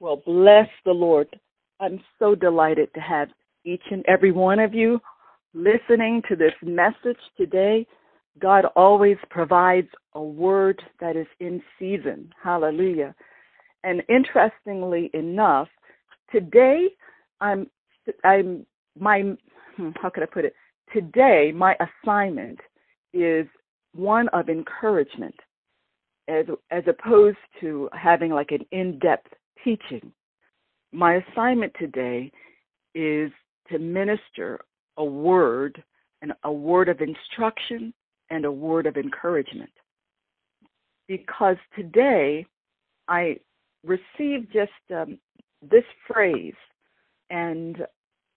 Well, bless the Lord. I'm so delighted to have each and every one of you listening to this message today. God always provides a word that is in season. Hallelujah. And interestingly enough, today I'm I'm my hmm, how could I put it? Today my assignment is one of encouragement as as opposed to having like an in-depth teaching. My assignment today is to minister a word and a word of instruction and a word of encouragement. Because today I received just um, this phrase and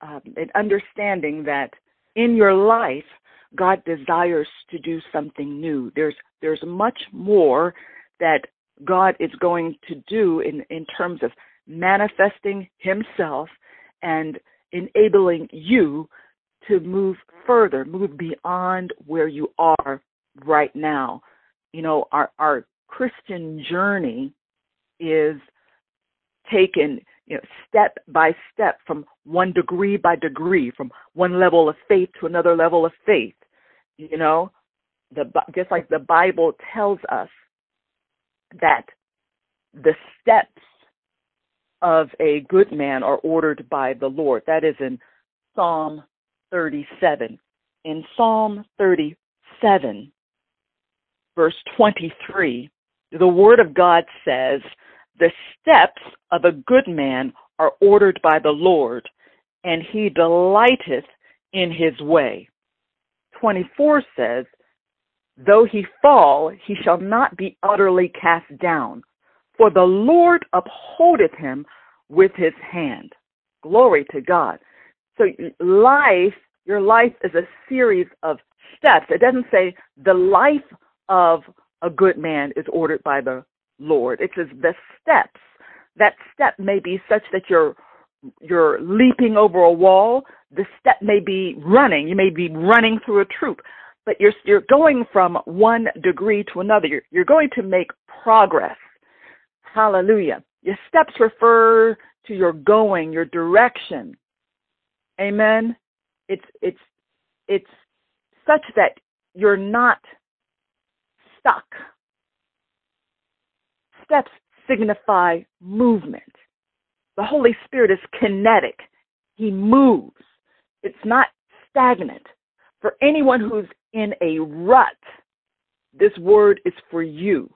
um, an understanding that in your life God desires to do something new. There's there's much more that God is going to do in, in terms of manifesting Himself and enabling you to move further, move beyond where you are right now. You know, our, our Christian journey is taken you know, step by step from one degree by degree, from one level of faith to another level of faith. You know, the just like the Bible tells us that the steps of a good man are ordered by the Lord. That is in Psalm 37. In Psalm 37, verse 23, the Word of God says, The steps of a good man are ordered by the Lord, and he delighteth in his way. 24 says, Though he fall, he shall not be utterly cast down, for the Lord upholdeth him with his hand. Glory to God. So life, your life is a series of steps. It doesn't say the life of a good man is ordered by the Lord. It says the steps. That step may be such that you're you're leaping over a wall. The step may be running. You may be running through a troop but you're you're going from one degree to another. You're, you're going to make progress. Hallelujah. Your steps refer to your going, your direction. Amen. It's it's it's such that you're not stuck. Steps signify movement. The Holy Spirit is kinetic. He moves. It's not stagnant. For anyone who's in a rut, this word is for you.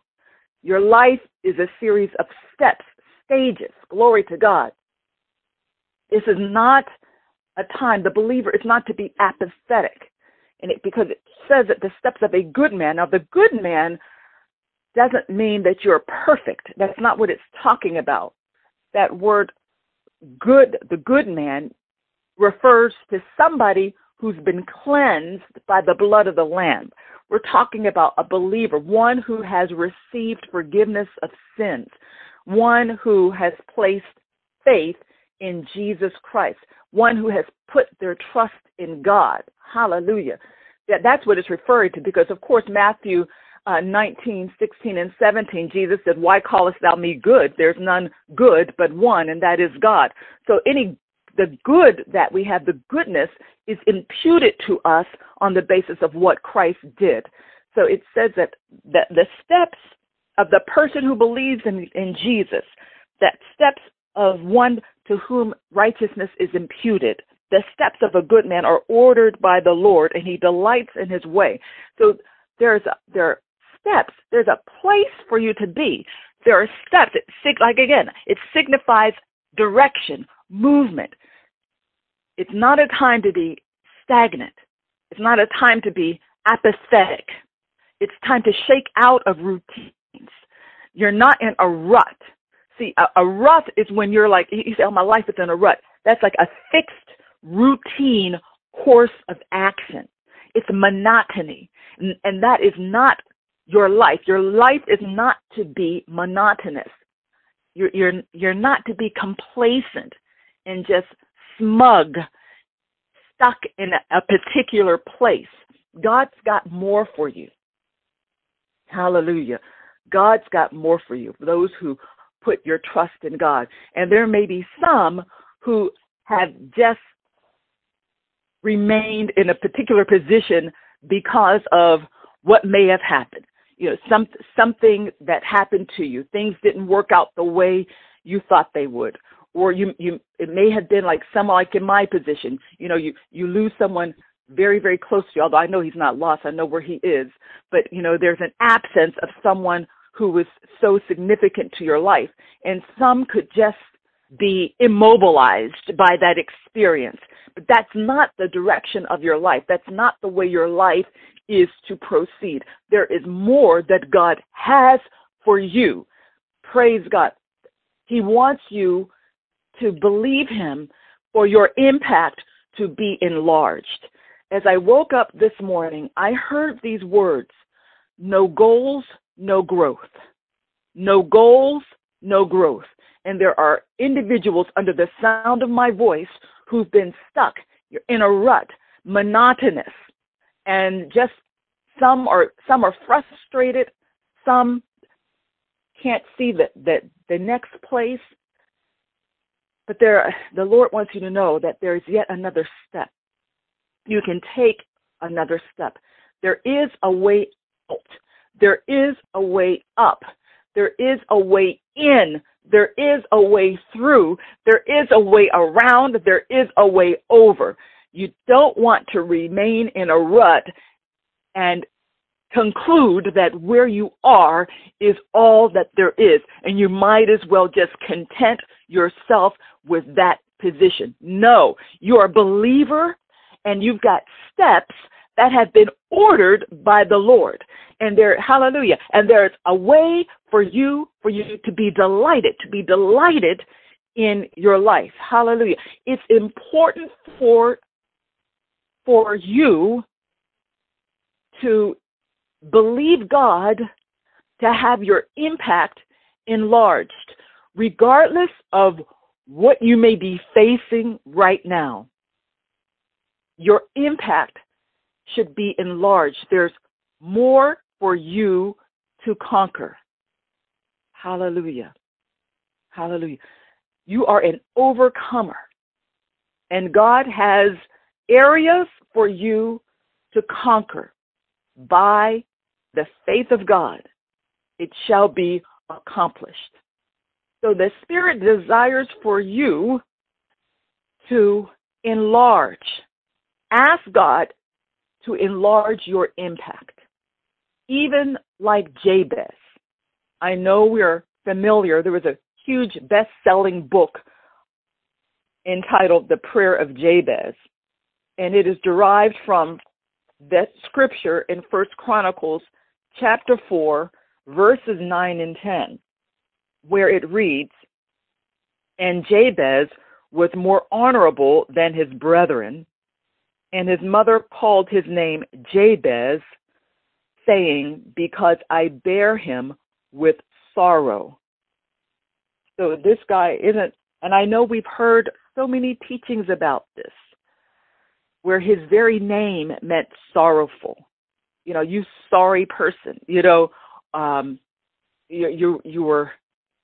Your life is a series of steps, stages. Glory to God. This is not a time, the believer is not to be apathetic. And it, because it says that the steps of a good man. Now, the good man doesn't mean that you're perfect. That's not what it's talking about. That word good, the good man, refers to somebody who's been cleansed by the blood of the Lamb. We're talking about a believer, one who has received forgiveness of sins, one who has placed faith in Jesus Christ, one who has put their trust in God. Hallelujah. That, that's what it's referring to because, of course, Matthew uh, 19, 16, and 17, Jesus said, Why callest thou me good? There's none good but one, and that is God. So any the good that we have, the goodness is imputed to us on the basis of what Christ did. So it says that, that the steps of the person who believes in, in Jesus, that steps of one to whom righteousness is imputed, the steps of a good man are ordered by the Lord and he delights in his way. So there's a, there are steps, there's a place for you to be. There are steps, it, like again, it signifies direction, movement. It's not a time to be stagnant. It's not a time to be apathetic. It's time to shake out of routines. You're not in a rut. See, a, a rut is when you're like, you say, oh, my life is in a rut. That's like a fixed routine course of action. It's monotony. And, and that is not your life. Your life is not to be monotonous. You're, you're, you're not to be complacent and just smug, stuck in a particular place. God's got more for you. Hallelujah. God's got more for you. Those who put your trust in God. And there may be some who have just remained in a particular position because of what may have happened. You know, some something that happened to you. Things didn't work out the way you thought they would. Or you you it may have been like someone like in my position. You know, you you lose someone very, very close to you, although I know he's not lost, I know where he is. But, you know, there's an absence of someone who was so significant to your life. And some could just be immobilized by that experience. But that's not the direction of your life. That's not the way your life is to proceed. There is more that God has for you. Praise God. He wants you to believe Him for your impact to be enlarged. As I woke up this morning, I heard these words no goals, no growth. No goals, no growth. And there are individuals under the sound of my voice who've been stuck You're in a rut, monotonous, and just some are some are frustrated, some can't see the the, the next place. But there the Lord wants you to know that there is yet another step. You can take another step. There is a way out. There is a way up. There is a way in there is a way through. There is a way around. There is a way over. You don't want to remain in a rut and conclude that where you are is all that there is. And you might as well just content yourself with that position. No, you're a believer and you've got steps that have been ordered by the Lord. And there, hallelujah. And there's a way for you, for you to be delighted, to be delighted in your life. Hallelujah. It's important for, for you to believe God to have your impact enlarged, regardless of what you may be facing right now. Your impact should be enlarged. There's more for you to conquer. Hallelujah. Hallelujah. You are an overcomer. And God has areas for you to conquer by the faith of God. It shall be accomplished. So the Spirit desires for you to enlarge. Ask God to enlarge your impact. Even like Jabez. I know we're familiar. There was a huge best selling book entitled The Prayer of Jabez. And it is derived from that scripture in First Chronicles chapter 4, verses 9 and 10, where it reads, And Jabez was more honorable than his brethren, and his mother called his name Jabez, saying, Because I bear him with sorrow. So this guy isn't, and I know we've heard so many teachings about this, where his very name meant sorrowful. You know, you sorry person. You know, um, you you you were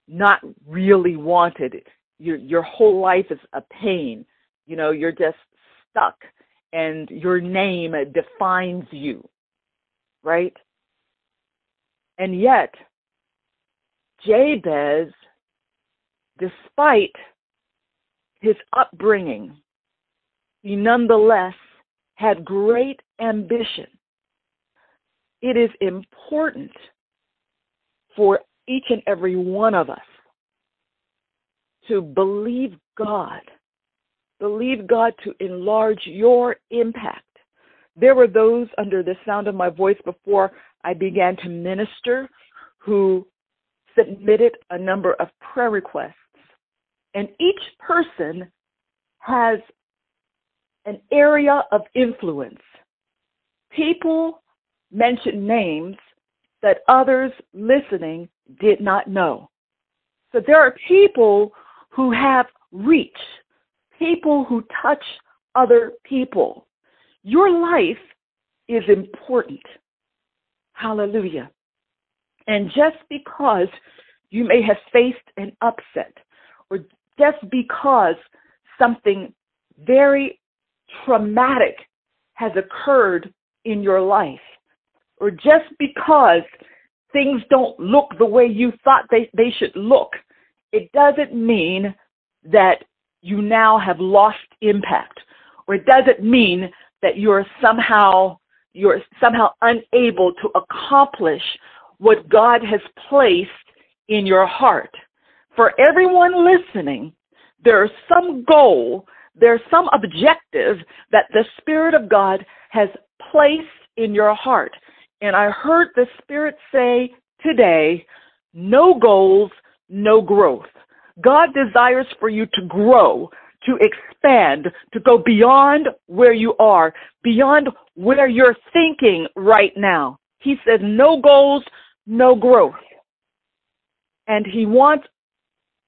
not really wanted. Your your whole life is a pain. You know, you're just stuck and your name defines you, right? And yet, Jabez, despite his upbringing, he nonetheless had great ambition. It is important for each and every one of us to believe God Believe God to enlarge your impact. There were those under the sound of my voice before I began to minister who submitted a number of prayer requests. And each person has an area of influence. People mention names that others listening did not know. So there are people who have reach people who touch other people. Your life is important. Hallelujah. And just because you may have faced an upset, or just because something very traumatic has occurred in your life, or just because things don't look the way you thought they, they should look, it doesn't mean that you now have lost impact, or it doesn't mean that you're somehow you're somehow unable to accomplish what God has placed in your heart. For everyone listening, there's some goal, there's some objective that the Spirit of God has placed in your heart. And I heard the Spirit say today, no goals, no growth. God desires for you to grow, to expand, to go beyond where you are, beyond where you're thinking right now. He says no goals, no growth. And he wants,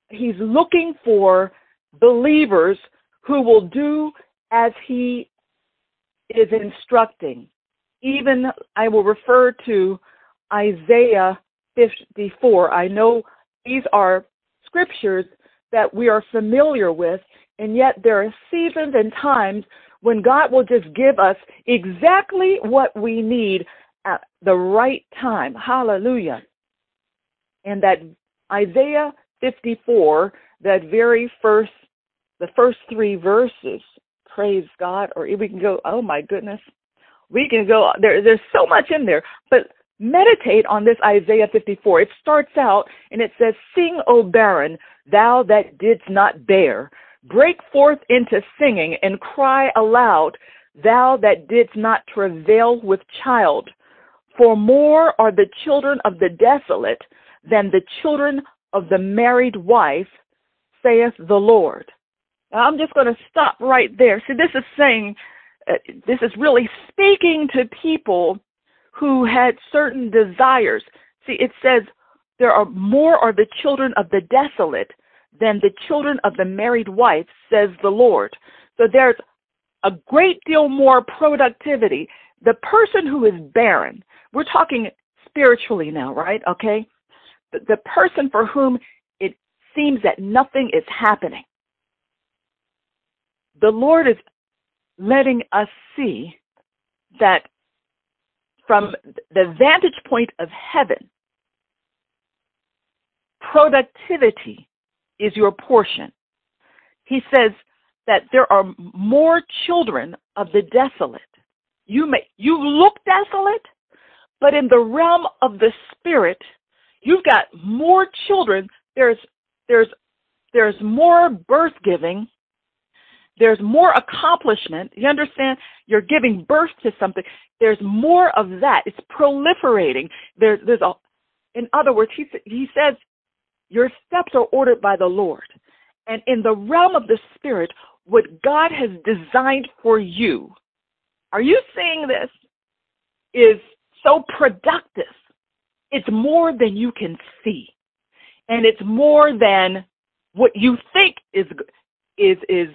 he's looking for believers who will do as he is instructing. Even I will refer to Isaiah 54. I know these are scriptures that we are familiar with, and yet there are seasons and times when God will just give us exactly what we need at the right time. Hallelujah. And that Isaiah 54, that very first, the first three verses, praise God, or we can go, oh my goodness, we can go, there, there's so much in there, but meditate on this Isaiah 54. It starts out and it says, Sing, O barren, thou that didst not bear. Break forth into singing and cry aloud, thou that didst not travail with child. For more are the children of the desolate than the children of the married wife, saith the Lord. I'm just going to stop right there. See, this is saying, uh, this is really speaking to people who had certain desires. See, it says, there are more are the children of the desolate than the children of the married wife, says the Lord. So there's a great deal more productivity. The person who is barren, we're talking spiritually now, right? Okay? The, the person for whom it seems that nothing is happening. The Lord is letting us see that from the vantage point of heaven, productivity is your portion. He says that there are more children of the desolate. You may you look desolate, but in the realm of the spirit, you've got more children. There's there's there's more birth giving. There's more accomplishment. You understand? You're giving birth to something. There's more of that. It's proliferating. There's there's a in other words, he he says your steps are ordered by the Lord. And in the realm of the Spirit, what God has designed for you, are you seeing this? Is so productive. It's more than you can see. And it's more than what you think is, is, is,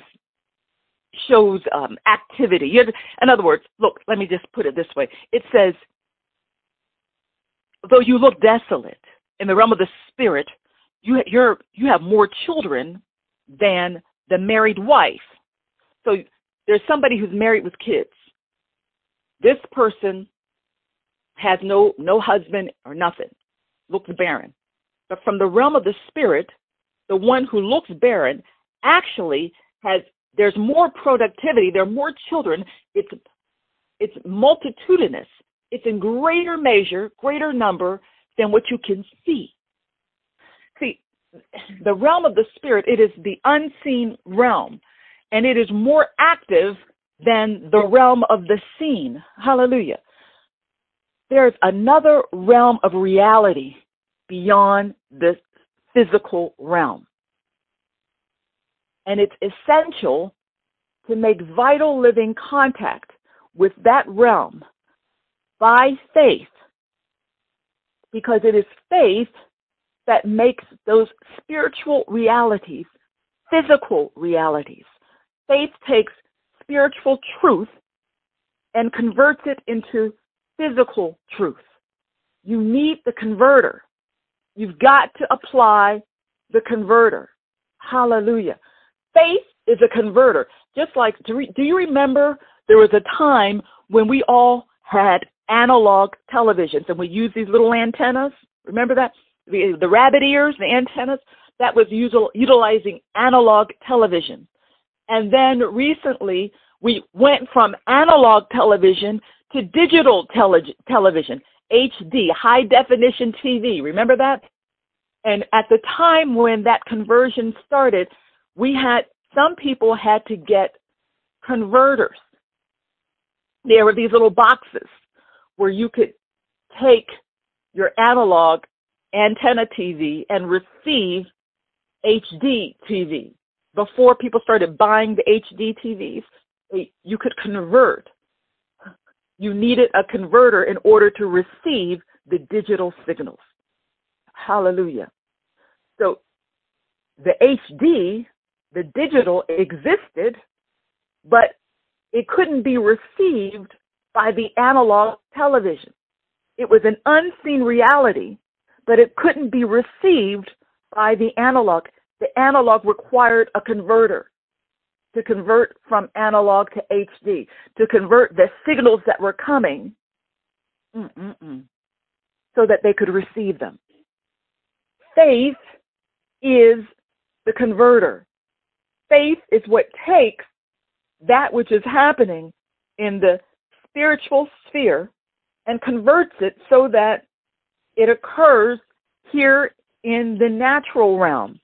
shows um, activity. In other words, look, let me just put it this way. It says, though you look desolate in the realm of the spirit, you you're you have more children than the married wife. So there's somebody who's married with kids. This person has no no husband or nothing, looks barren. But from the realm of the spirit, the one who looks barren actually has there's more productivity, there are more children, it's it's multitudinous. It's in greater measure, greater number than what you can see. See, the realm of the spirit, it is the unseen realm, and it is more active than the realm of the seen. Hallelujah. There's another realm of reality beyond the physical realm. And it's essential to make vital living contact with that realm by faith because it is faith that makes those spiritual realities physical realities. Faith takes spiritual truth and converts it into physical truth. You need the converter. You've got to apply the converter. Hallelujah. Faith is a converter. Just like, do you remember there was a time when we all had analog televisions and we used these little antennas? Remember that? The, the rabbit ears, the antennas? That was util, utilizing analog television. And then recently, we went from analog television to digital tele- television, HD, high definition TV. Remember that? And at the time when that conversion started, we had some people had to get converters. There were these little boxes where you could take your analog antenna TV and receive HD TV. Before people started buying the HD TVs, eh, you could convert. You needed a converter in order to receive the digital signals. Hallelujah. So the HD, the digital existed, but it couldn't be received by the analog television. It was an unseen reality, but it couldn't be received by the analog. The analog required a converter to convert from analog to HD, to convert the signals that were coming Mm-mm-mm, so that they could receive them. Faith is the converter. Faith is what takes that which is happening in the spiritual sphere and converts it so that it occurs here in the natural realm.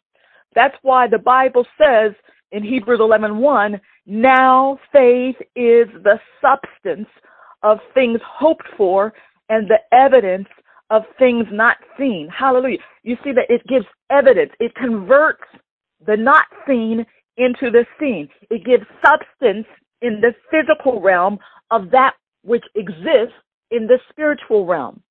That's why the Bible says in Hebrews 11:1, now faith is the substance of things hoped for and the evidence of things not seen. Hallelujah. You see that it gives evidence. It converts the not seen into the seen. It gives substance in the physical realm of that which exists in the spiritual realm.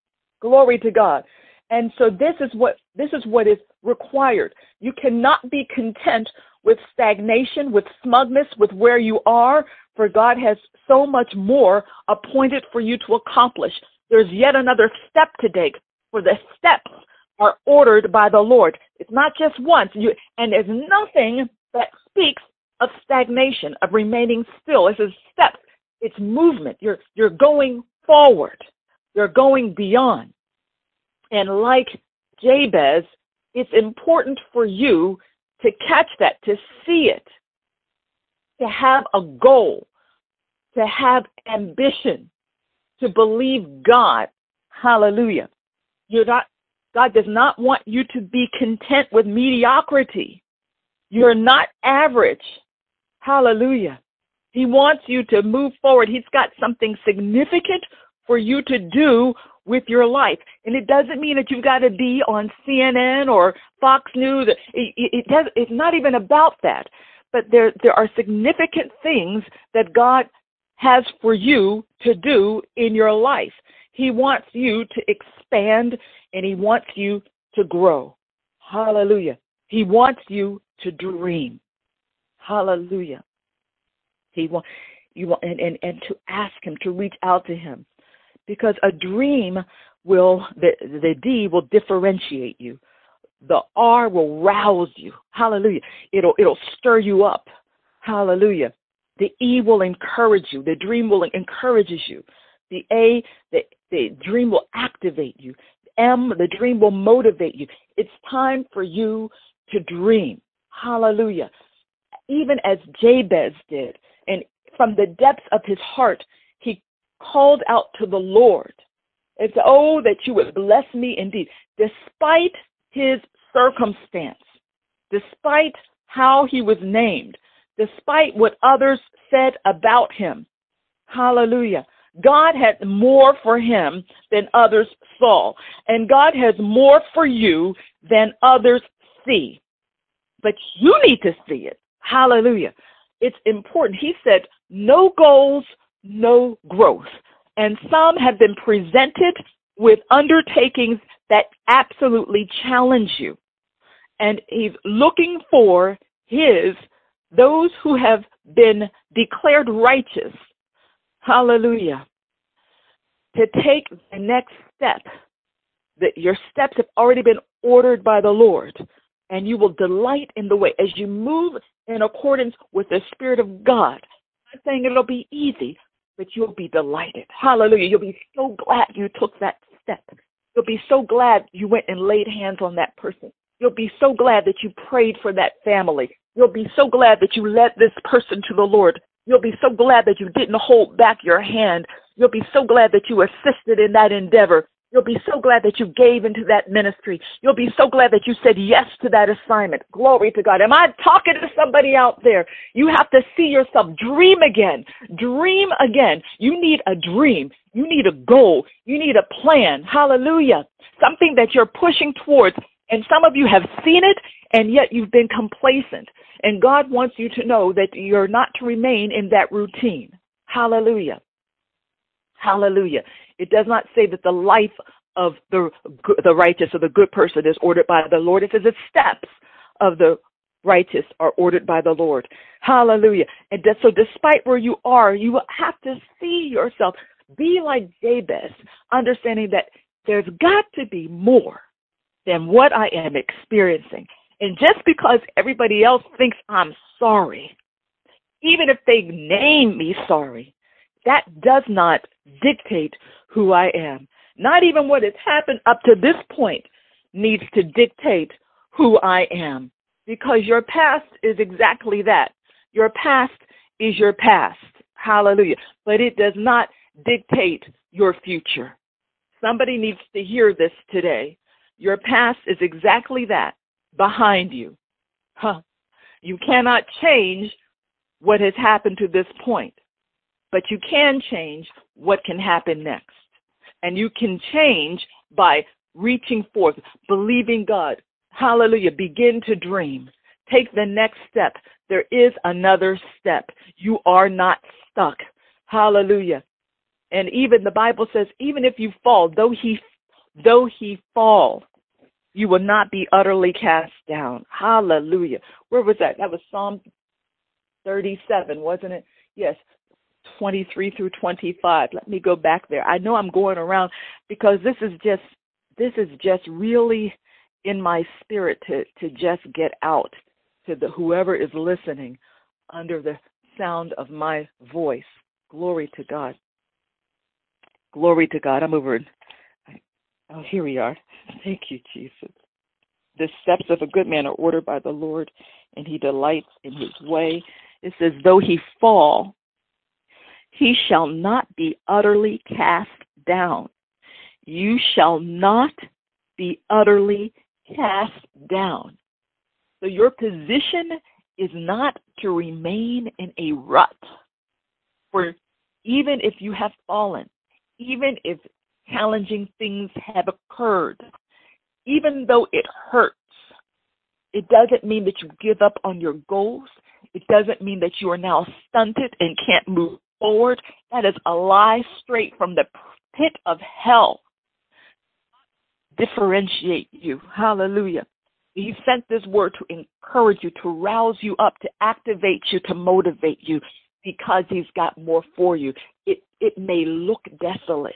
Glory to God. And so this is what this is what is required. You cannot be content with stagnation, with smugness, with where you are, for God has so much more appointed for you to accomplish. There's yet another step to take, for the steps are ordered by the Lord. It's not just once, you, and there's nothing that speaks of stagnation, of remaining still. It's a step. It's movement. You're you're going forward. You're going beyond. And like Jabez, it's important for you to catch that, to see it, to have a goal, to have ambition, to believe God. Hallelujah. You're not, God does not want you to be content with mediocrity. You're not average. Hallelujah. He wants you to move forward. He's got something significant for you to do with your life. And it doesn't mean that you've got to be on CNN or Fox News. It, it, it does, it's not even about that. But there, there are significant things that God has for you to do in your life. He wants you to expand and he wants you to grow. Hallelujah. He wants you to dream. Hallelujah. He want you want and, and, and to ask him to reach out to him because a dream will the the D will differentiate you. The R will rouse you. Hallelujah. It'll it'll stir you up. Hallelujah. The E will encourage you. The dream will encourages you. The A, the, the dream will activate you. M, the dream will motivate you. It's time for you to dream. Hallelujah. Even as Jabez did, and from the depths of his heart, he called out to the Lord and said, Oh, that you would bless me indeed, despite his circumstance, despite how he was named, despite what others said about him. Hallelujah. God had more for him than others saw, and God has more for you than others see. But you need to see it. Hallelujah. It's important. He said, no goals, no growth. And some have been presented with undertakings that absolutely challenge you. And he's looking for his, those who have been declared righteous, hallelujah, to take the next step. That your steps have already been ordered by the Lord, and you will delight in the way as you move in accordance with the Spirit of God. I'm not saying it'll be easy, but you'll be delighted. Hallelujah. You'll be so glad you took that step. You'll be so glad you went and laid hands on that person. You'll be so glad that you prayed for that family. You'll be so glad that you led this person to the Lord. You'll be so glad that you didn't hold back your hand. You'll be so glad that you assisted in that endeavor. You'll be so glad that you gave into that ministry. You'll be so glad that you said yes to that assignment. Glory to God. Am I talking to somebody out there? You have to see yourself. Dream again. Dream again. You need a dream. You need a goal. You need a plan. Hallelujah. Something that you're pushing towards. And some of you have seen it and yet you've been complacent. And God wants you to know that you're not to remain in that routine. Hallelujah. Hallelujah. It does not say that the life of the the righteous or the good person is ordered by the Lord. It says the steps of the righteous are ordered by the Lord. Hallelujah. And so despite where you are, you will have to see yourself. Be like Jabez, understanding that there's got to be more than what I am experiencing. And just because everybody else thinks I'm sorry, even if they name me sorry, that does not dictate who I am. Not even what has happened up to this point needs to dictate who I am. Because your past is exactly that. Your past is your past. Hallelujah. But it does not dictate your future. Somebody needs to hear this today. Your past is exactly that behind you. Huh. You cannot change what has happened to this point, but you can change what can happen next. And you can change by reaching forth, believing God. Hallelujah. Begin to dream. Take the next step. There is another step. You are not stuck. Hallelujah. And even the Bible says, even if you fall, though he, though he fall, you will not be utterly cast down. Hallelujah. Where was that? That was Psalm 37, wasn't it? Yes. 23 through 25. Let me go back there. I know I'm going around because this is just this is just really in my spirit to to just get out to the whoever is listening under the sound of my voice. Glory to God. Glory to God. I'm over. Oh, here we are. Thank you, Jesus. The steps of a good man are ordered by the Lord, and he delights in his way. It says, though he fall, he shall not be utterly cast down. You shall not be utterly cast down. So your position is not to remain in a rut where even if you have fallen, even if challenging things have occurred, even though it hurts, it doesn't mean that you give up on your goals. It doesn't mean that you are now stunted and can't move forward. That is a lie straight from the pit of hell. Differentiate you. Hallelujah. He sent this word to encourage you, to rouse you up, to activate you, to motivate you, because he's got more for you. It, it may look desolate,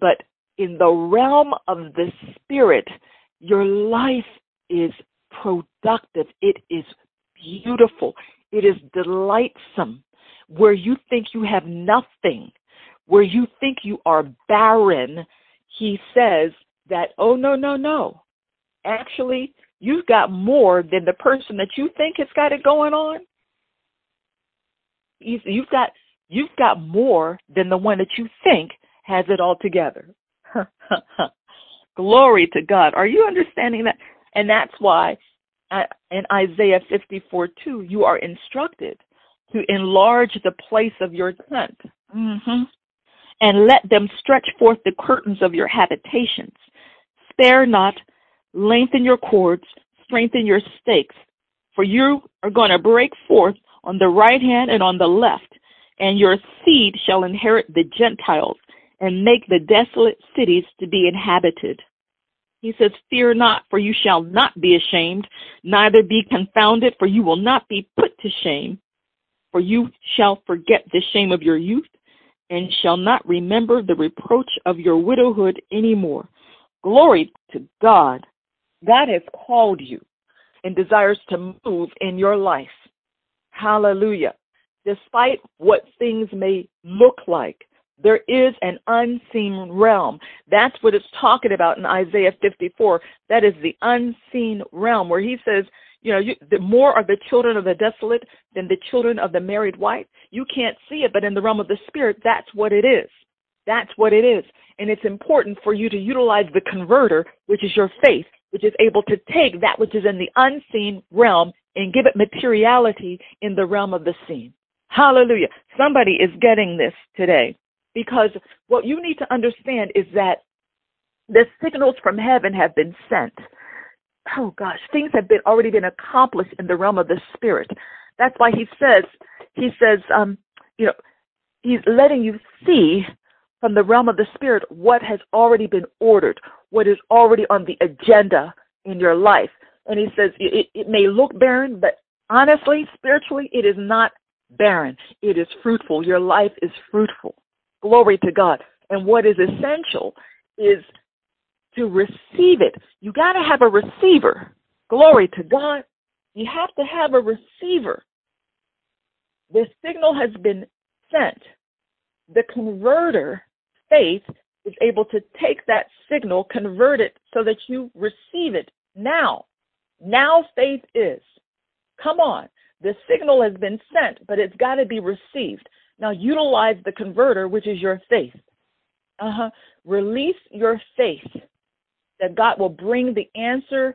but in the realm of the spirit, your life is productive. It is beautiful. It is delightsome. Where you think you have nothing, where you think you are barren, he says that, oh, no, no, no. Actually, you've got more than the person that you think has got it going on. You've got you've got more than the one that you think has it all together. Glory to God. Are you understanding that? And that's why uh, in Isaiah 54 2, you are instructed to enlarge the place of your tent mm-hmm. and let them stretch forth the curtains of your habitations. Spare not, lengthen your cords, strengthen your stakes, for you are going to break forth on the right hand and on the left, and your seed shall inherit the Gentiles and make the desolate cities to be inhabited. He says, Fear not, for you shall not be ashamed, neither be confounded, for you will not be put to shame. For you shall forget the shame of your youth, and shall not remember the reproach of your widowhood any more. Glory to God. God has called you and desires to move in your life. Hallelujah. Despite what things may look like, there is an unseen realm. That's what it's talking about in Isaiah 54. That is the unseen realm where he says, you know, you, the more are the children of the desolate than the children of the married wife. You can't see it, but in the realm of the spirit, that's what it is. That's what it is. And it's important for you to utilize the converter, which is your faith, which is able to take that which is in the unseen realm and give it materiality in the realm of the seen. Hallelujah. Somebody is getting this today because what you need to understand is that the signals from heaven have been sent. Oh gosh, things have been already been accomplished in the realm of the spirit. That's why he says, he says, um, you know, he's letting you see from the realm of the spirit what has already been ordered, what is already on the agenda in your life. And he says it, it may look barren, but honestly, spiritually, it is not barren. It is fruitful. Your life is fruitful. Glory to God. And what is essential is to receive it. You got to have a receiver. Glory to God. You have to have a receiver. The signal has been sent. The converter, faith, is able to take that signal, convert it so that you receive it now. Now faith is. Come on. The signal has been sent, but it's got to be received. Now utilize the converter, which is your faith. Uh-huh. Release your faith that God will bring the answer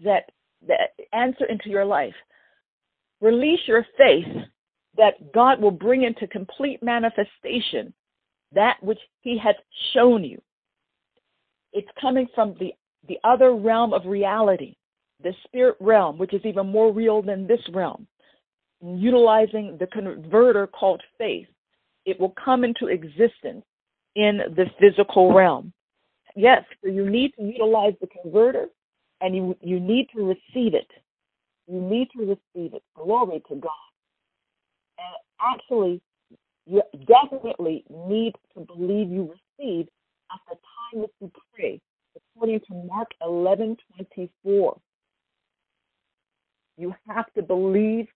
that that answer into your life. Release your faith that God will bring into complete manifestation that which he has shown you. It's coming from the, the other realm of reality, the spirit realm, which is even more real than this realm utilizing the converter called faith, it will come into existence in the physical realm. Yes, so you need to utilize the converter and you, you need to receive it. You need to receive it. Glory to God. And actually, you definitely need to believe you receive at the time that you pray, according to Mark 11 24. You have to believe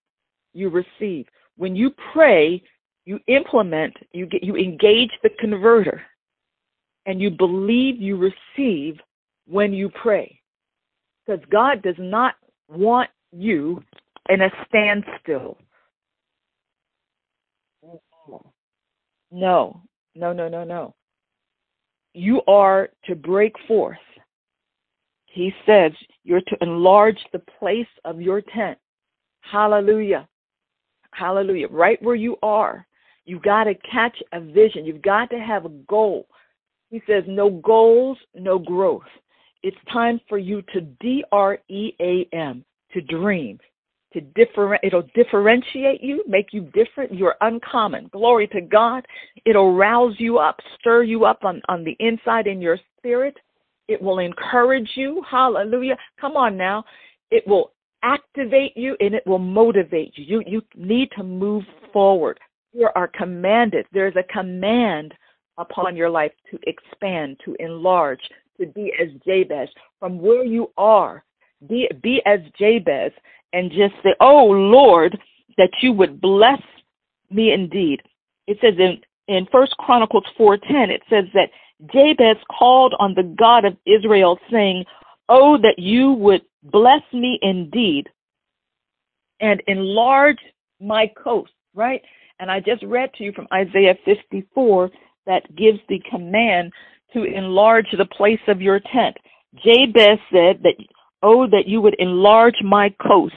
you receive. When you pray, you implement, you get, you engage the converter, and you believe you receive when you pray. Because God does not want you in a standstill. No, no, no, no, no. You are to break forth. He says you're to enlarge the place of your tent. Hallelujah. Hallelujah. Right where you are, you've got to catch a vision. You've got to have a goal. He says, no goals, no growth. It's time for you to D R E A M, to dream, to differ. It'll differentiate you, make you different. You're uncommon. Glory to God. It'll rouse you up, stir you up on, on the inside in your spirit. It will encourage you. Hallelujah. Come on now. It will activate you and it will motivate you. You, you need to move forward. You are commanded. There's a command upon your life to expand, to enlarge, to be as Jabez. From where you are, be, be as Jabez and just say, Oh Lord, that you would bless me indeed. It says in, in First Chronicles 4.10, it says that Jabez called on the God of Israel saying, Oh, that you would bless me indeed and enlarge my coast, right? And I just read to you from Isaiah 54 that gives the command to enlarge the place of your tent. Jabez said that, oh, that you would enlarge my coast.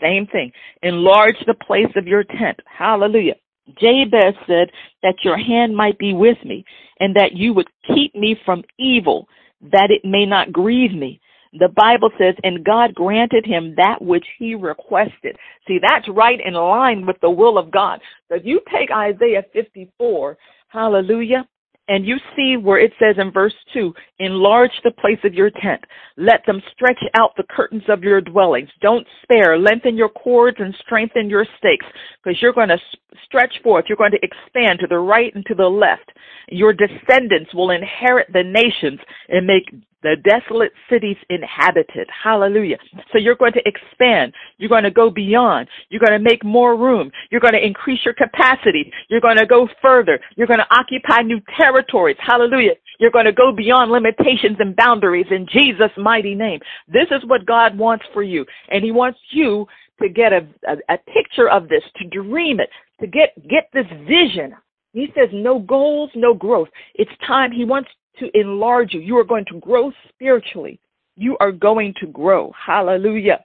Same thing. Enlarge the place of your tent. Hallelujah. Jabez said that your hand might be with me and that you would keep me from evil, that it may not grieve me. The Bible says, and God granted him that which he requested. See, that's right in line with the will of God. So if you take Isaiah 54, hallelujah, and you see where it says in verse 2, enlarge the place of your tent. Let them stretch out the curtains of your dwellings. Don't spare. Lengthen your cords and strengthen your stakes because you're going to stretch forth. You're going to expand to the right and to the left. Your descendants will inherit the nations and make the desolate cities inhabited. Hallelujah. So you're going to expand. You're going to go beyond. You're going to make more room. You're going to increase your capacity. You're going to go further. You're going to occupy new territories. Hallelujah. You're going to go beyond limitations and boundaries in Jesus' mighty name. This is what God wants for you. And He wants you to get a, a, a picture of this, to dream it, to get, get this vision. He says no goals, no growth. It's time. He wants to enlarge you. You are going to grow spiritually. You are going to grow. Hallelujah.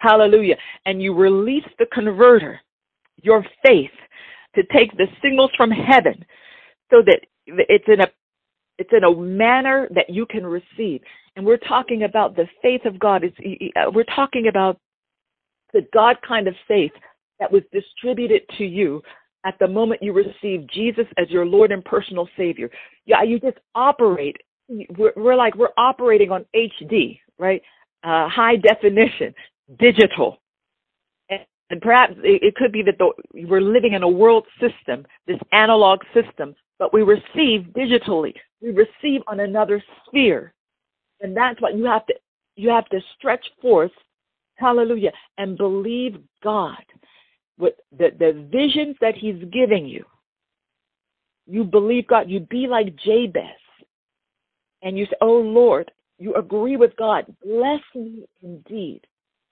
Hallelujah. And you release the converter, your faith, to take the signals from heaven so that it's in a it's in a manner that you can receive. And we're talking about the faith of God. It's, uh, we're talking about the God kind of faith that was distributed to you at the moment you receive Jesus as your Lord and personal Savior. Yeah, you just operate. We're, we're like we're operating on HD, right? Uh, high definition, digital, and, perhaps it, it, could be that the, we're living in a world system, this analog system, but we receive digitally. We receive on another sphere, and that's what you have to you have to stretch forth, hallelujah, and believe God with the, the visions that he's giving you. You believe God. You be like Jabez. And you say, Oh Lord, you agree with God. Bless me indeed.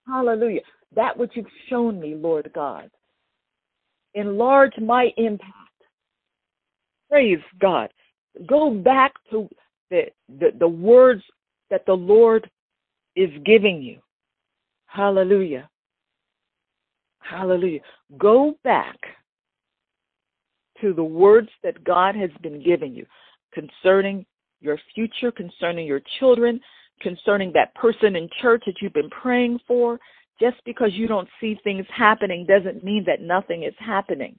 Hallelujah. That which you've shown me, Lord God. Enlarge my impact. Praise God. Go back to the, the, the words that the Lord is giving you. Hallelujah. Hallelujah. Go back to the words that God has been giving you concerning your future, concerning your children, concerning that person in church that you've been praying for. Just because you don't see things happening doesn't mean that nothing is happening.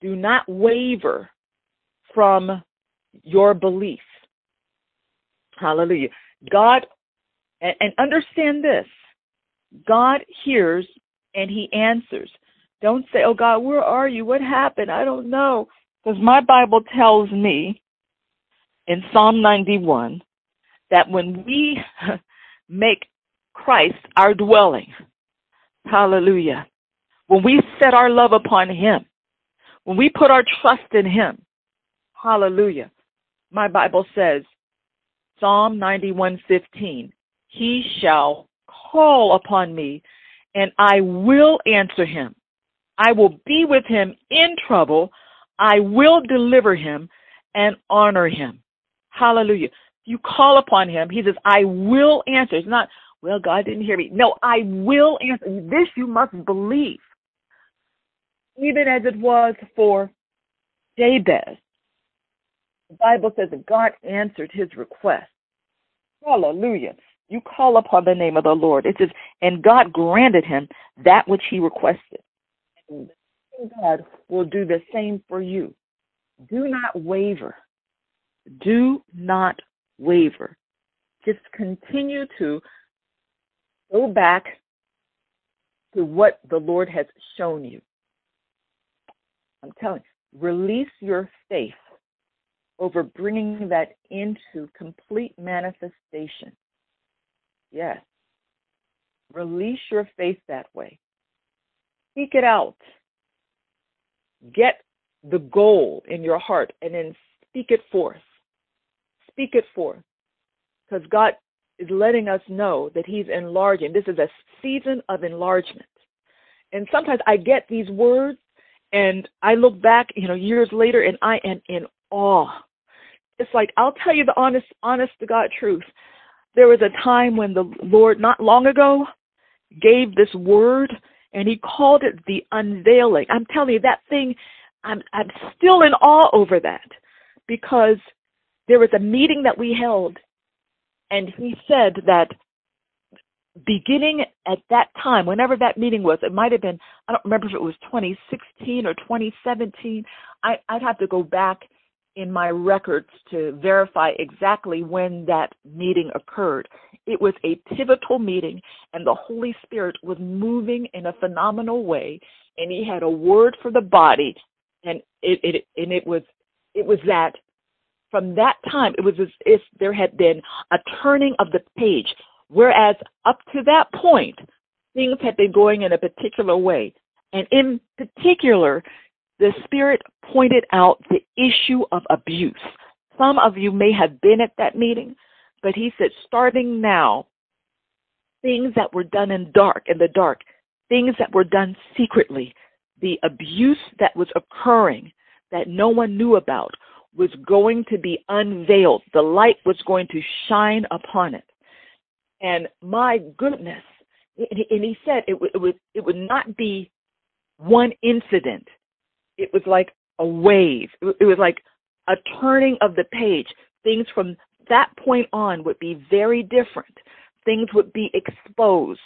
Do not waver from your belief. Hallelujah. God, and, and understand this God hears and he answers. Don't say, Oh God, where are you? What happened? I don't know. Because my Bible tells me in Psalm 91 that when we make Christ our dwelling, hallelujah, when we set our love upon him, when we put our trust in him, hallelujah, my Bible says, Psalm 91:15, he shall call upon me and I will answer him. I will be with him in trouble. I will deliver him and honor him. Hallelujah. You call upon him. He says, I will answer. It's not, well, God didn't hear me. No, I will answer. This you must believe. Even as it was for Jabez. The Bible says that God answered his request. Hallelujah. You call upon the name of the Lord. It says, and God granted him that which he requested. God will do the same for you. Do not waver. Do not waver. Just continue to go back to what the Lord has shown you. I'm telling you, release your faith over bringing that into complete manifestation. Yes. Release your faith that way. Speak it out. Get the goal in your heart and then speak it forth. Speak it forth. Because God is letting us know that He's enlarging. This is a season of enlargement. And sometimes I get these words and I look back, you know, years later and I am in awe. It's like I'll tell you the honest honest to God truth. There was a time when the Lord, not long ago, gave this word and he called it the unveiling. I'm telling you, that thing, I'm, I'm still in awe over that because there was a meeting that we held and he said that beginning at that time, whenever that meeting was, it might have been, I don't remember if it was 2016 or 2017. I, I'd have to go back in my records to verify exactly when that meeting occurred. It was a pivotal meeting, and the Holy Spirit was moving in a phenomenal way, and He had a word for the body, and it, it and it was it was that from that time, it was as if there had been a turning of the page. Whereas up to that point, things had been going in a particular way. And in particular, the Spirit pointed out the issue of abuse. Some of you may have been at that meeting, but he said, starting now, things that were done in dark, in the dark, things that were done secretly, the abuse that was occurring that no one knew about was going to be unveiled. The light was going to shine upon it. And my goodness, and he said it would, it would, it would not be one incident. It was like a wave. It was like a turning of the page. Things from that point on would be very different. Things would be exposed.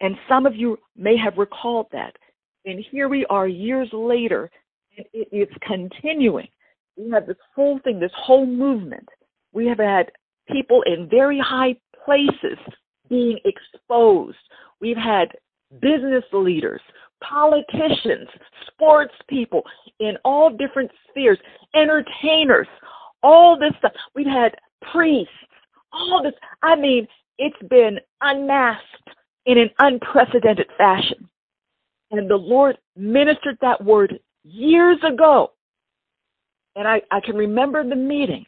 And some of you may have recalled that. And here we are years later, and it is continuing. We have this whole thing, this whole movement. We have had people in very high places being exposed. We've had business leaders, politicians, sports people in all different spheres, entertainers, all this stuff. We've had priests, all this. I mean, it's been unmasked in an unprecedented fashion. And the Lord ministered that word years ago. And I, I can remember the meeting.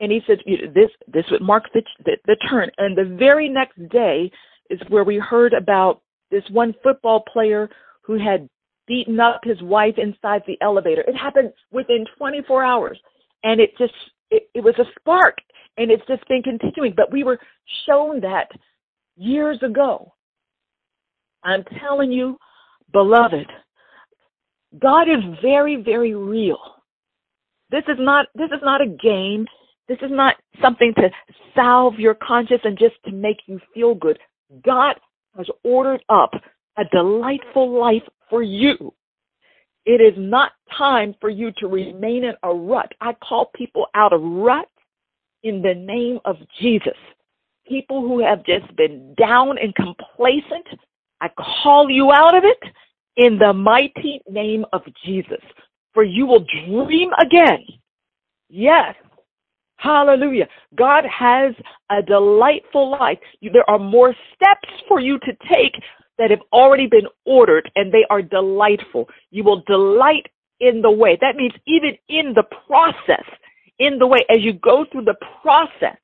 And he said, this, this would mark the, the, the turn. And the very next day is where we heard about this one football player who had beaten up his wife inside the elevator. It happened within 24 hours. And it just, it, it was a spark. And it's just been continuing. But we were shown that years ago. I'm telling you, beloved, God is very, very real. This is not this is not a game. This is not something to salve your conscience and just to make you feel good. God has ordered up a delightful life for you. It is not time for you to remain in a rut. I call people out of rut in the name of Jesus. People who have just been down and complacent, I call you out of it in the mighty name of Jesus. For you will dream again. Yes. Hallelujah. God has a delightful life. There are more steps for you to take that have already been ordered and they are delightful. You will delight in the way. That means even in the process, in the way, as you go through the process,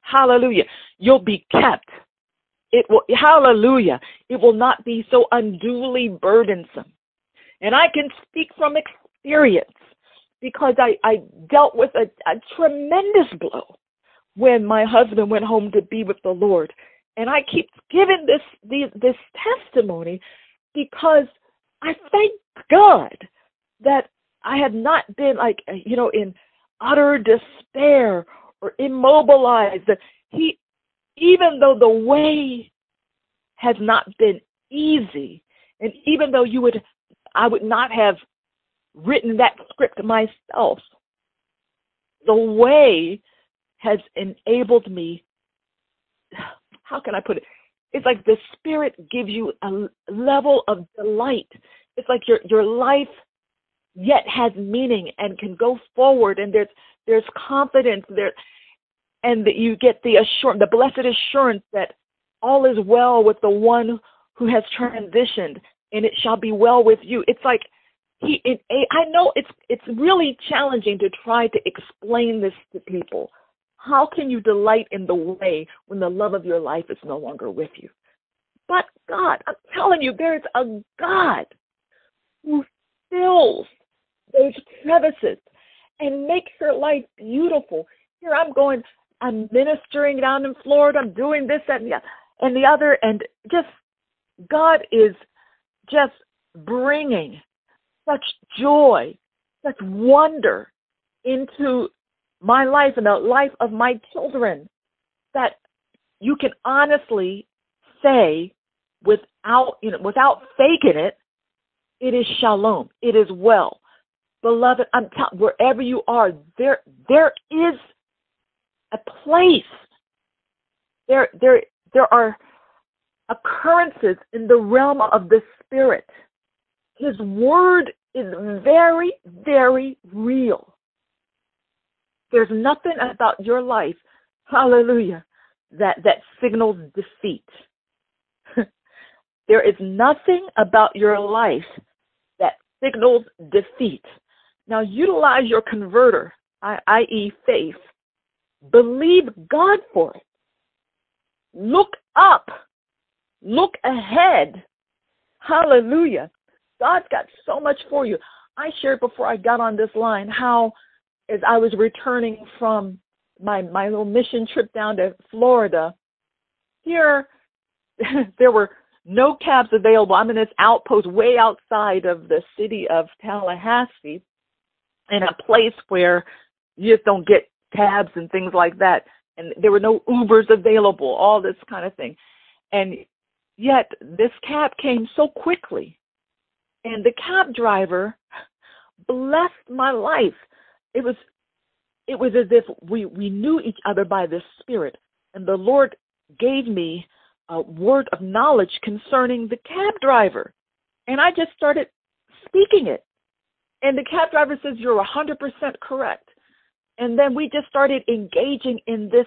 hallelujah, you'll be kept. It will, hallelujah, it will not be so unduly burdensome. And I can speak from experience because I, I dealt with a, a tremendous blow when my husband went home to be with the Lord. And I keep giving this, this, this testimony because I thank God that I had not been like, you know, in utter despair or immobilized. He, even though the way has not been easy, and even though you would, I would not have written that script myself, the way has enabled me. How can I put it? It's like the Spirit gives you a level of delight. It's like your your life yet has meaning and can go forward, and there's there's confidence there, and that you get the assurance, the blessed assurance that all is well with the one who has transitioned, and it shall be well with you. It's like he it, I know it's it's really challenging to try to explain this to people. How can you delight in the way when the love of your life is no longer with you? But God, I'm telling you, there's a God who fills those crevices and makes your life beautiful. Here I'm going, I'm ministering down in Florida, I'm doing this and the, and the other, and just God is just bringing such joy, such wonder into my life and the life of my children that you can honestly say without you know without faking it it is shalom. It is well. Beloved i'm telling wherever you are there there is a place. There there there are occurrences in the realm of the spirit his word is very, very real. There's nothing about your life, hallelujah, that, that signals defeat. there is nothing about your life that signals defeat. Now utilize your converter, i.e., faith. Believe God for it. Look up. Look ahead. Hallelujah. God's got so much for you. I shared before I got on this line how, as I was returning from my my little mission trip down to Florida, here there were no cabs available. I'm in this outpost way outside of the city of Tallahassee, in a place where you just don't get cabs and things like that. And there were no Ubers available, all this kind of thing. And yet this cab came so quickly. And the cab driver blessed my life. It was it was as if we, we knew each other by the Spirit. And the Lord gave me a word of knowledge concerning the cab driver. And I just started speaking it. And the cab driver says, You're 100% correct. And then we just started engaging in this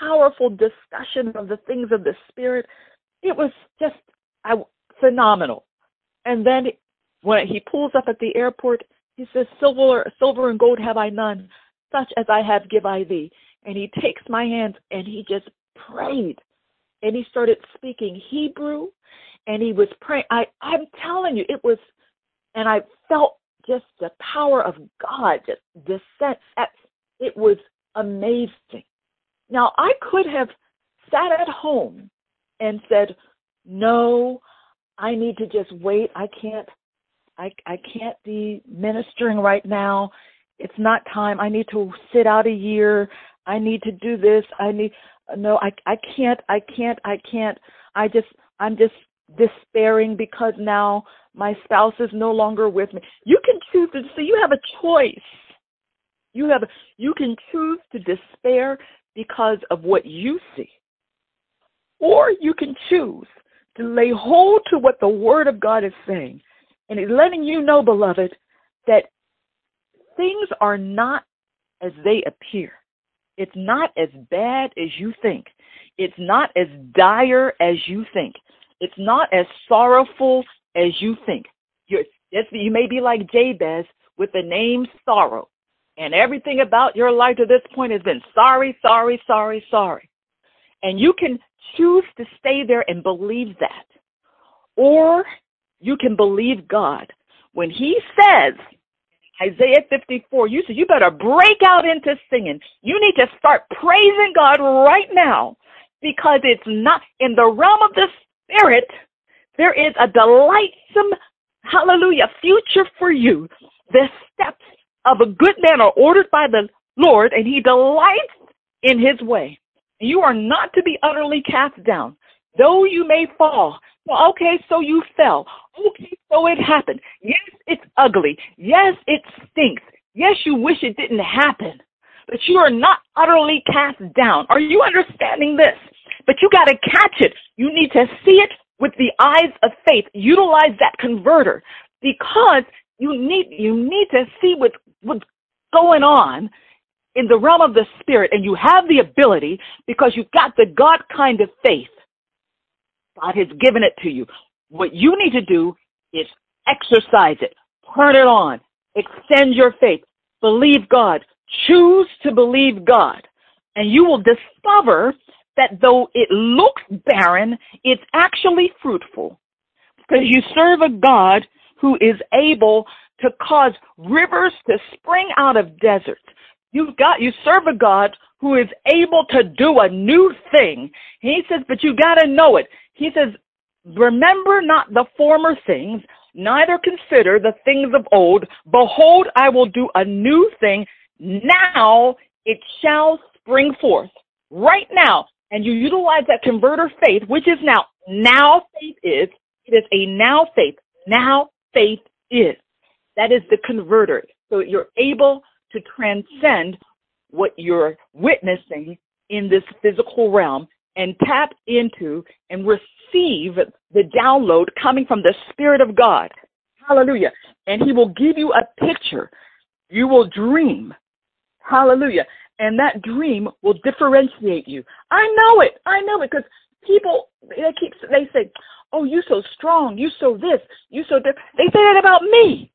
powerful discussion of the things of the Spirit. It was just I, phenomenal. And then when he pulls up at the airport, he says, Silver, silver and gold have I none, such as I have give I thee. And he takes my hands and he just prayed. And he started speaking Hebrew and he was praying. I, I'm telling you, it was, and I felt just the power of God just descent. It was amazing. Now, I could have sat at home and said, no, I need to just wait. I can't, I, I can't be ministering right now. It's not time. I need to sit out a year. I need to do this. I need, no, I, I can't, I can't, I can't. I just, I'm just despairing because now my spouse is no longer with me. You can choose to, so you have a choice. You have, you can choose to despair because of what you see. Or you can choose to lay hold to what the Word of God is saying. And it's letting you know, beloved, that things are not as they appear. It's not as bad as you think. It's not as dire as you think. It's not as sorrowful as you think. You may be like Jabez with the name sorrow. And everything about your life to this point has been sorry, sorry, sorry, sorry. And you can choose to stay there and believe that. Or you can believe God. When He says, Isaiah 54, you said you better break out into singing. You need to start praising God right now because it's not in the realm of the Spirit. There is a delightsome, hallelujah, future for you. The steps of a good man are ordered by the Lord, and he delights in his way. You are not to be utterly cast down. Though you may fall, well, okay, so you fell. Okay, so it happened. Yes, it's ugly. Yes, it stinks. Yes, you wish it didn't happen. But you are not utterly cast down. Are you understanding this? But you got to catch it. You need to see it with the eyes of faith. Utilize that converter because you need you need to see what what's going on in the realm of the spirit and you have the ability because you've got the God kind of faith. God has given it to you. What you need to do is exercise it, turn it on, extend your faith, believe God, choose to believe God, and you will discover that though it looks barren, it's actually fruitful because you serve a God who is able to cause rivers to spring out of deserts. You've got, you serve a God who is able to do a new thing. He says, but you gotta know it. He says, remember not the former things, neither consider the things of old. Behold, I will do a new thing. Now it shall spring forth. Right now. And you utilize that converter faith, which is now. Now faith is. It is a now faith. Now faith is. That is the converter. So you're able to transcend what you're witnessing in this physical realm and tap into and receive the download coming from the Spirit of God. Hallelujah. And He will give you a picture. You will dream. Hallelujah. And that dream will differentiate you. I know it. I know it because people they keep they say, "Oh, you so strong. You so this. You so this." They say that about me.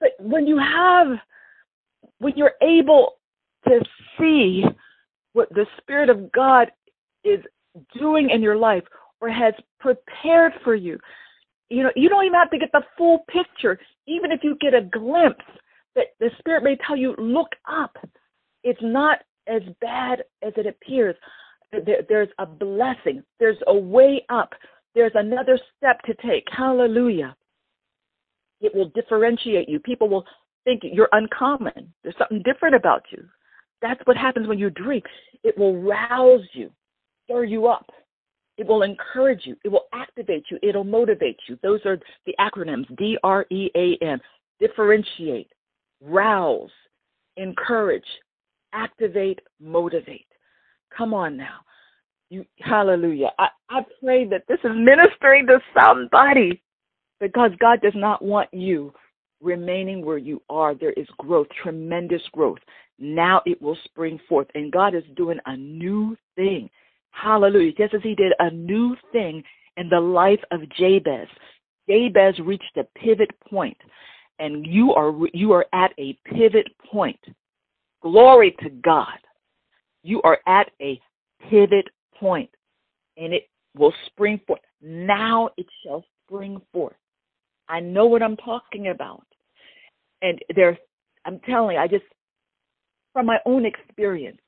But when you have, when you're able to see what the Spirit of God is doing in your life or has prepared for you, you know, you don't even have to get the full picture. Even if you get a glimpse, that the Spirit may tell you, look up. It's not as bad as it appears. There, there's a blessing. There's a way up. There's another step to take. Hallelujah. It will differentiate you. People will think you're uncommon. There's something different about you. That's what happens when you dream. It will rouse you, stir you up. It will encourage you. It will activate you. It'll motivate you. Those are the acronyms D R E A M. Differentiate, rouse, encourage, activate, motivate. Come on now. You hallelujah. I, I pray that this is ministering to somebody because God does not want you remaining where you are. There is growth, tremendous growth. Now it will spring forth. And God is doing a new thing. Hallelujah. Just as he did a new thing in the life of Jabez. Jabez reached a pivot point and you are you are at a pivot point. Glory to God. You are at a pivot point and it will spring forth. Now it shall spring forth. I know what I'm talking about. And there's, I'm telling you, I just, from my own experience,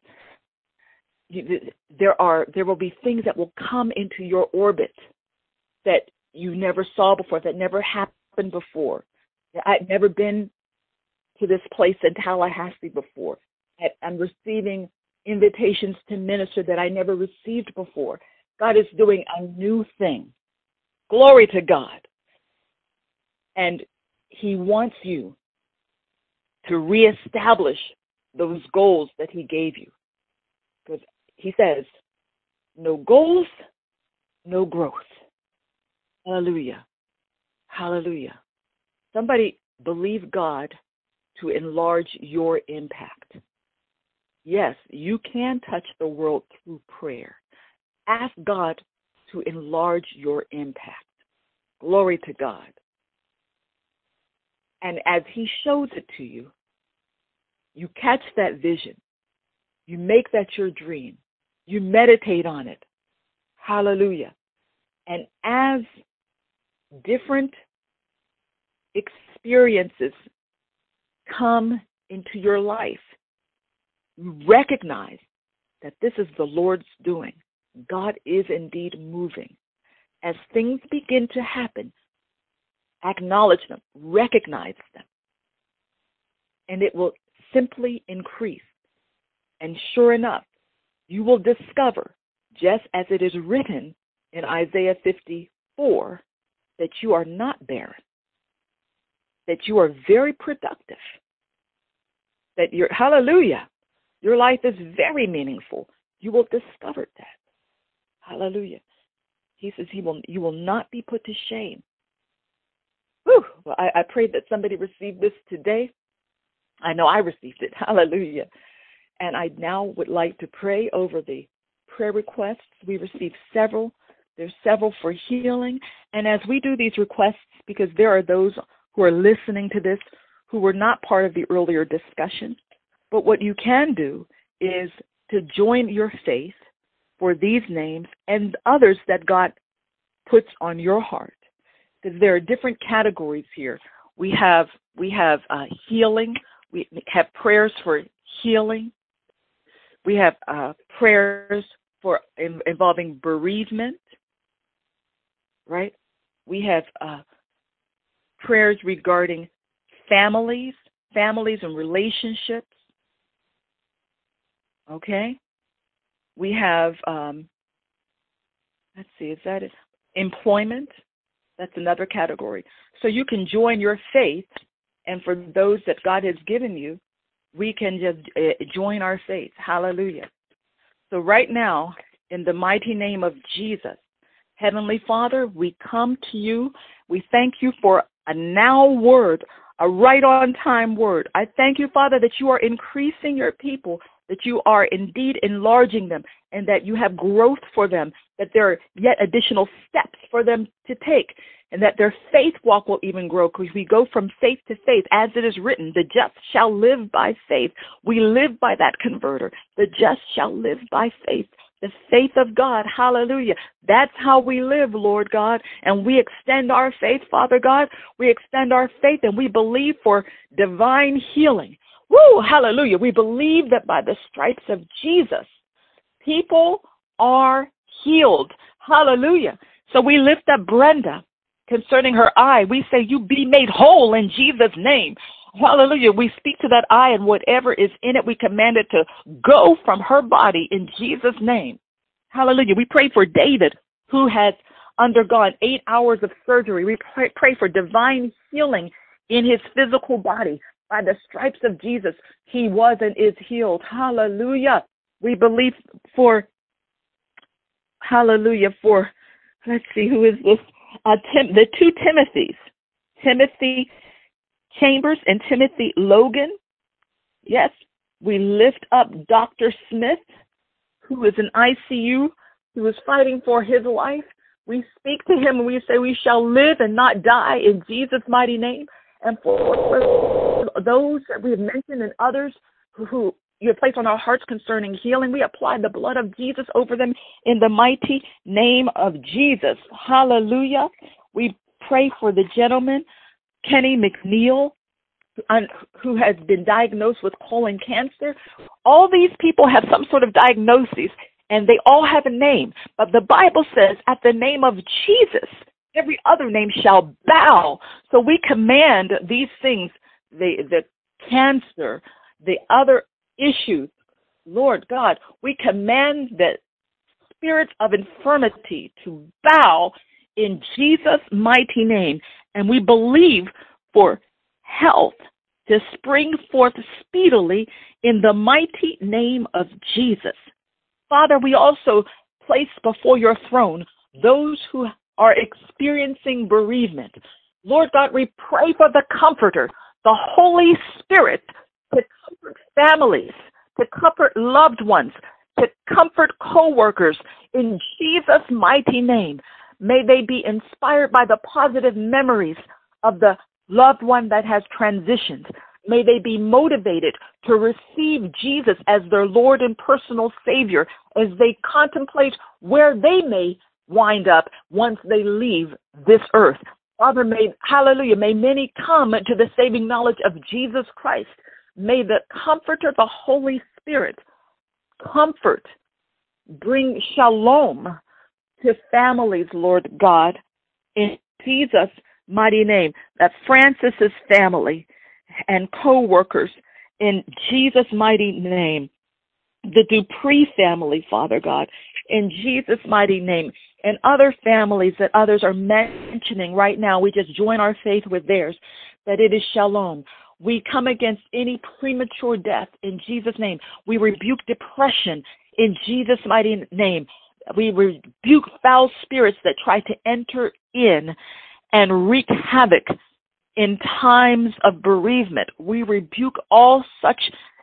you, there are, there will be things that will come into your orbit that you never saw before, that never happened before. I've never been to this place in Tallahassee before. I'm receiving invitations to minister that I never received before. God is doing a new thing. Glory to God. And He wants you to reestablish those goals that He gave you. Because He says, no goals, no growth. Hallelujah. Hallelujah. Somebody believe God to enlarge your impact. Yes, you can touch the world through prayer. Ask God to enlarge your impact. Glory to God. And as He shows it to you, you catch that vision. You make that your dream. You meditate on it. Hallelujah. And as different experiences come into your life, you recognize that this is the Lord's doing. God is indeed moving. As things begin to happen, acknowledge them, recognize them, and it will simply increase. And sure enough, you will discover, just as it is written in Isaiah 54, that you are not barren, that you are very productive, that you're, hallelujah, your life is very meaningful. You will discover that. Hallelujah. He says he will you will not be put to shame. Whew. Well, I, I pray that somebody received this today. I know I received it. Hallelujah. And I now would like to pray over the prayer requests. We received several. There's several for healing. And as we do these requests, because there are those who are listening to this who were not part of the earlier discussion, but what you can do is to join your faith for these names and others that God puts on your heart. There are different categories here. We have we have uh, healing. We have prayers for healing. We have uh, prayers for in, involving bereavement. Right. We have uh, prayers regarding families, families and relationships. Okay? We have, um, let's see, is that it? Employment. That's another category. So you can join your faith, and for those that God has given you, we can just uh, join our faith. Hallelujah. So right now, in the mighty name of Jesus, Heavenly Father, we come to you. We thank you for a now word a right on time word. I thank you, Father, that you are increasing your people, that you are indeed enlarging them, and that you have growth for them, that there are yet additional steps for them to take, and that their faith walk will even grow because we go from faith to faith. As it is written, the just shall live by faith. We live by that converter. The just shall live by faith the faith of God. Hallelujah. That's how we live, Lord God. And we extend our faith, Father God. We extend our faith and we believe for divine healing. Woo, hallelujah. We believe that by the stripes of Jesus, people are healed. Hallelujah. So we lift up Brenda concerning her eye. We say, You be made whole in Jesus' name. Hallelujah. We speak to that eye and whatever is in it, we command it to go from her body in Jesus' name. Hallelujah. We pray for David who has undergone eight hours of surgery. We pray, for divine healing in his physical body. By the stripes of Jesus, he was and is healed. Hallelujah. We believe for, hallelujah, for, let's see, who is this? Uh, Tim, the two Timothys. Timothy Chambers and Timothy Logan. Yes, we lift up Dr. Smith, who is in ICU, who is fighting for his life. We speak to him and we say, We shall live and not die in Jesus' mighty name. And for those that we have mentioned and others who you have placed on our hearts concerning healing, we apply the blood of Jesus over them in the mighty name of Jesus. Hallelujah. We pray for the gentleman Kenny McNeil, who has been diagnosed with colon cancer. All these people have some sort of diagnosis, and they all have a name. But the Bible says, at the name of Jesus, every other name shall bow. So we command these things, the, the cancer, the other issues, Lord God, we command the spirits of infirmity to bow in Jesus' mighty name. And we believe for health to spring forth speedily in the mighty name of Jesus. Father, we also place before your throne those who are experiencing bereavement. Lord God, we pray for the Comforter, the Holy Spirit, to comfort families, to comfort loved ones, to comfort co-workers in Jesus' mighty name. May they be inspired by the positive memories of the loved one that has transitioned. May they be motivated to receive Jesus as their Lord and personal Savior as they contemplate where they may wind up once they leave this earth. Father, may, hallelujah, may many come to the saving knowledge of Jesus Christ. May the comforter, the Holy Spirit, comfort, bring shalom to families, Lord God, in Jesus' mighty name. That Francis's family and co-workers in Jesus' mighty name. The Dupree family, Father God, in Jesus' mighty name. And other families that others are mentioning right now, we just join our faith with theirs, that it is shalom. We come against any premature death in Jesus' name. We rebuke depression in Jesus' mighty name we rebuke foul spirits that try to enter in and wreak havoc in times of bereavement. We rebuke all such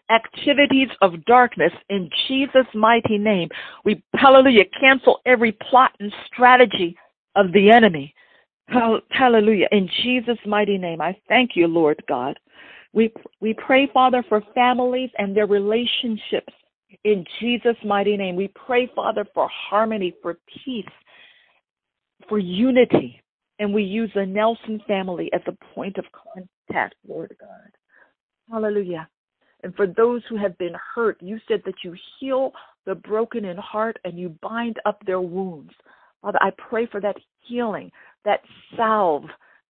activities of darkness in Jesus' mighty name. We, hallelujah, cancel every plot and strategy of the enemy. Hallelujah. In Jesus' mighty name, I thank you, Lord God. We, we pray, Father, for families and their relationships in Jesus' mighty name, we pray, Father, for harmony, for peace, for unity. And we use the Nelson family as a point of contact, Lord God. Hallelujah. And for those who have been hurt, you said that you heal the broken in heart and you bind up their wounds. Father, I pray for that healing, that salve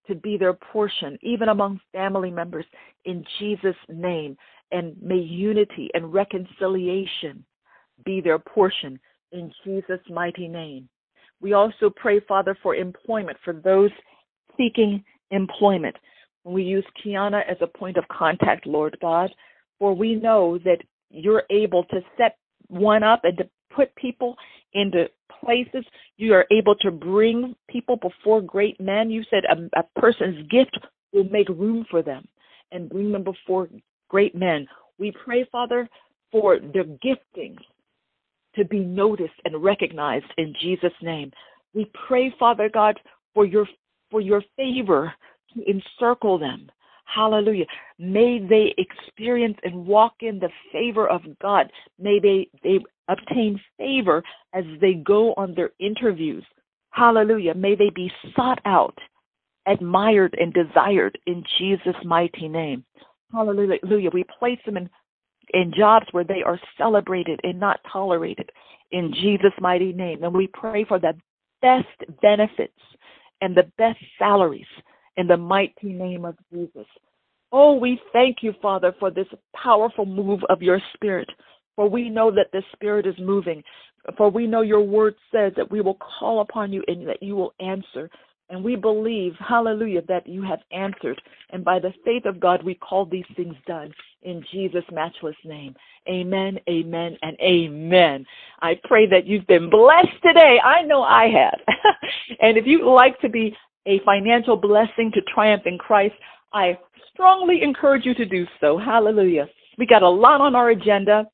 to be their portion, even among family members, in Jesus' name and may unity and reconciliation be their portion in Jesus' mighty name. We also pray, Father, for employment for those seeking employment. We use Kiana as a point of contact, Lord God, for we know that you're able to set one up and to put people into places. You are able to bring people before great men. You said a, a person's gift will make room for them. and bring them before great men. We pray, Father, for their giftings to be noticed and recognized in Jesus' name. We pray, Father God, for your for your favor to encircle them. Hallelujah. May they experience and walk in the favor of God. May they, they obtain favor as they go on their interviews. Hallelujah. May they be sought out, admired, and desired in Jesus' mighty name. Hallelujah. We place them in, in jobs where they are celebrated and not tolerated in Jesus' mighty name. And we pray for the best benefits and the best salaries in the mighty name of Jesus. Oh, we thank you, Father, for this powerful move of your Spirit. For we know that the Spirit is moving. For we know your word says that we will call upon you and that you will answer. And we believe, hallelujah, that you have answered. And by the faith of God, we call these things done in Jesus' matchless name. Amen, amen, and amen. I pray that you've been blessed today. I know I have. and if you'd like to be a financial blessing to triumph in Christ, I strongly encourage you to do so. Hallelujah. We got a lot on our agenda,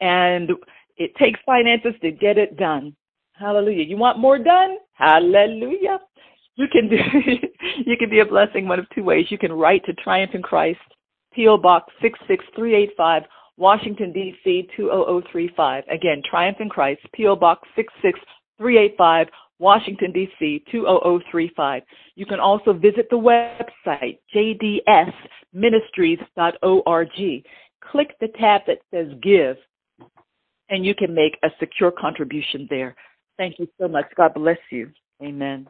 and it takes finances to get it done. Hallelujah. You want more done? Hallelujah. You can do you can be a blessing one of two ways. You can write to Triumph in Christ, P.O. Box 66385, Washington, D.C. 20035. Again, Triumph in Christ, P.O. Box 66385, Washington, D.C. 20035. You can also visit the website, jdsministries.org. Click the tab that says Give, and you can make a secure contribution there. Thank you so much. God bless you. Amen.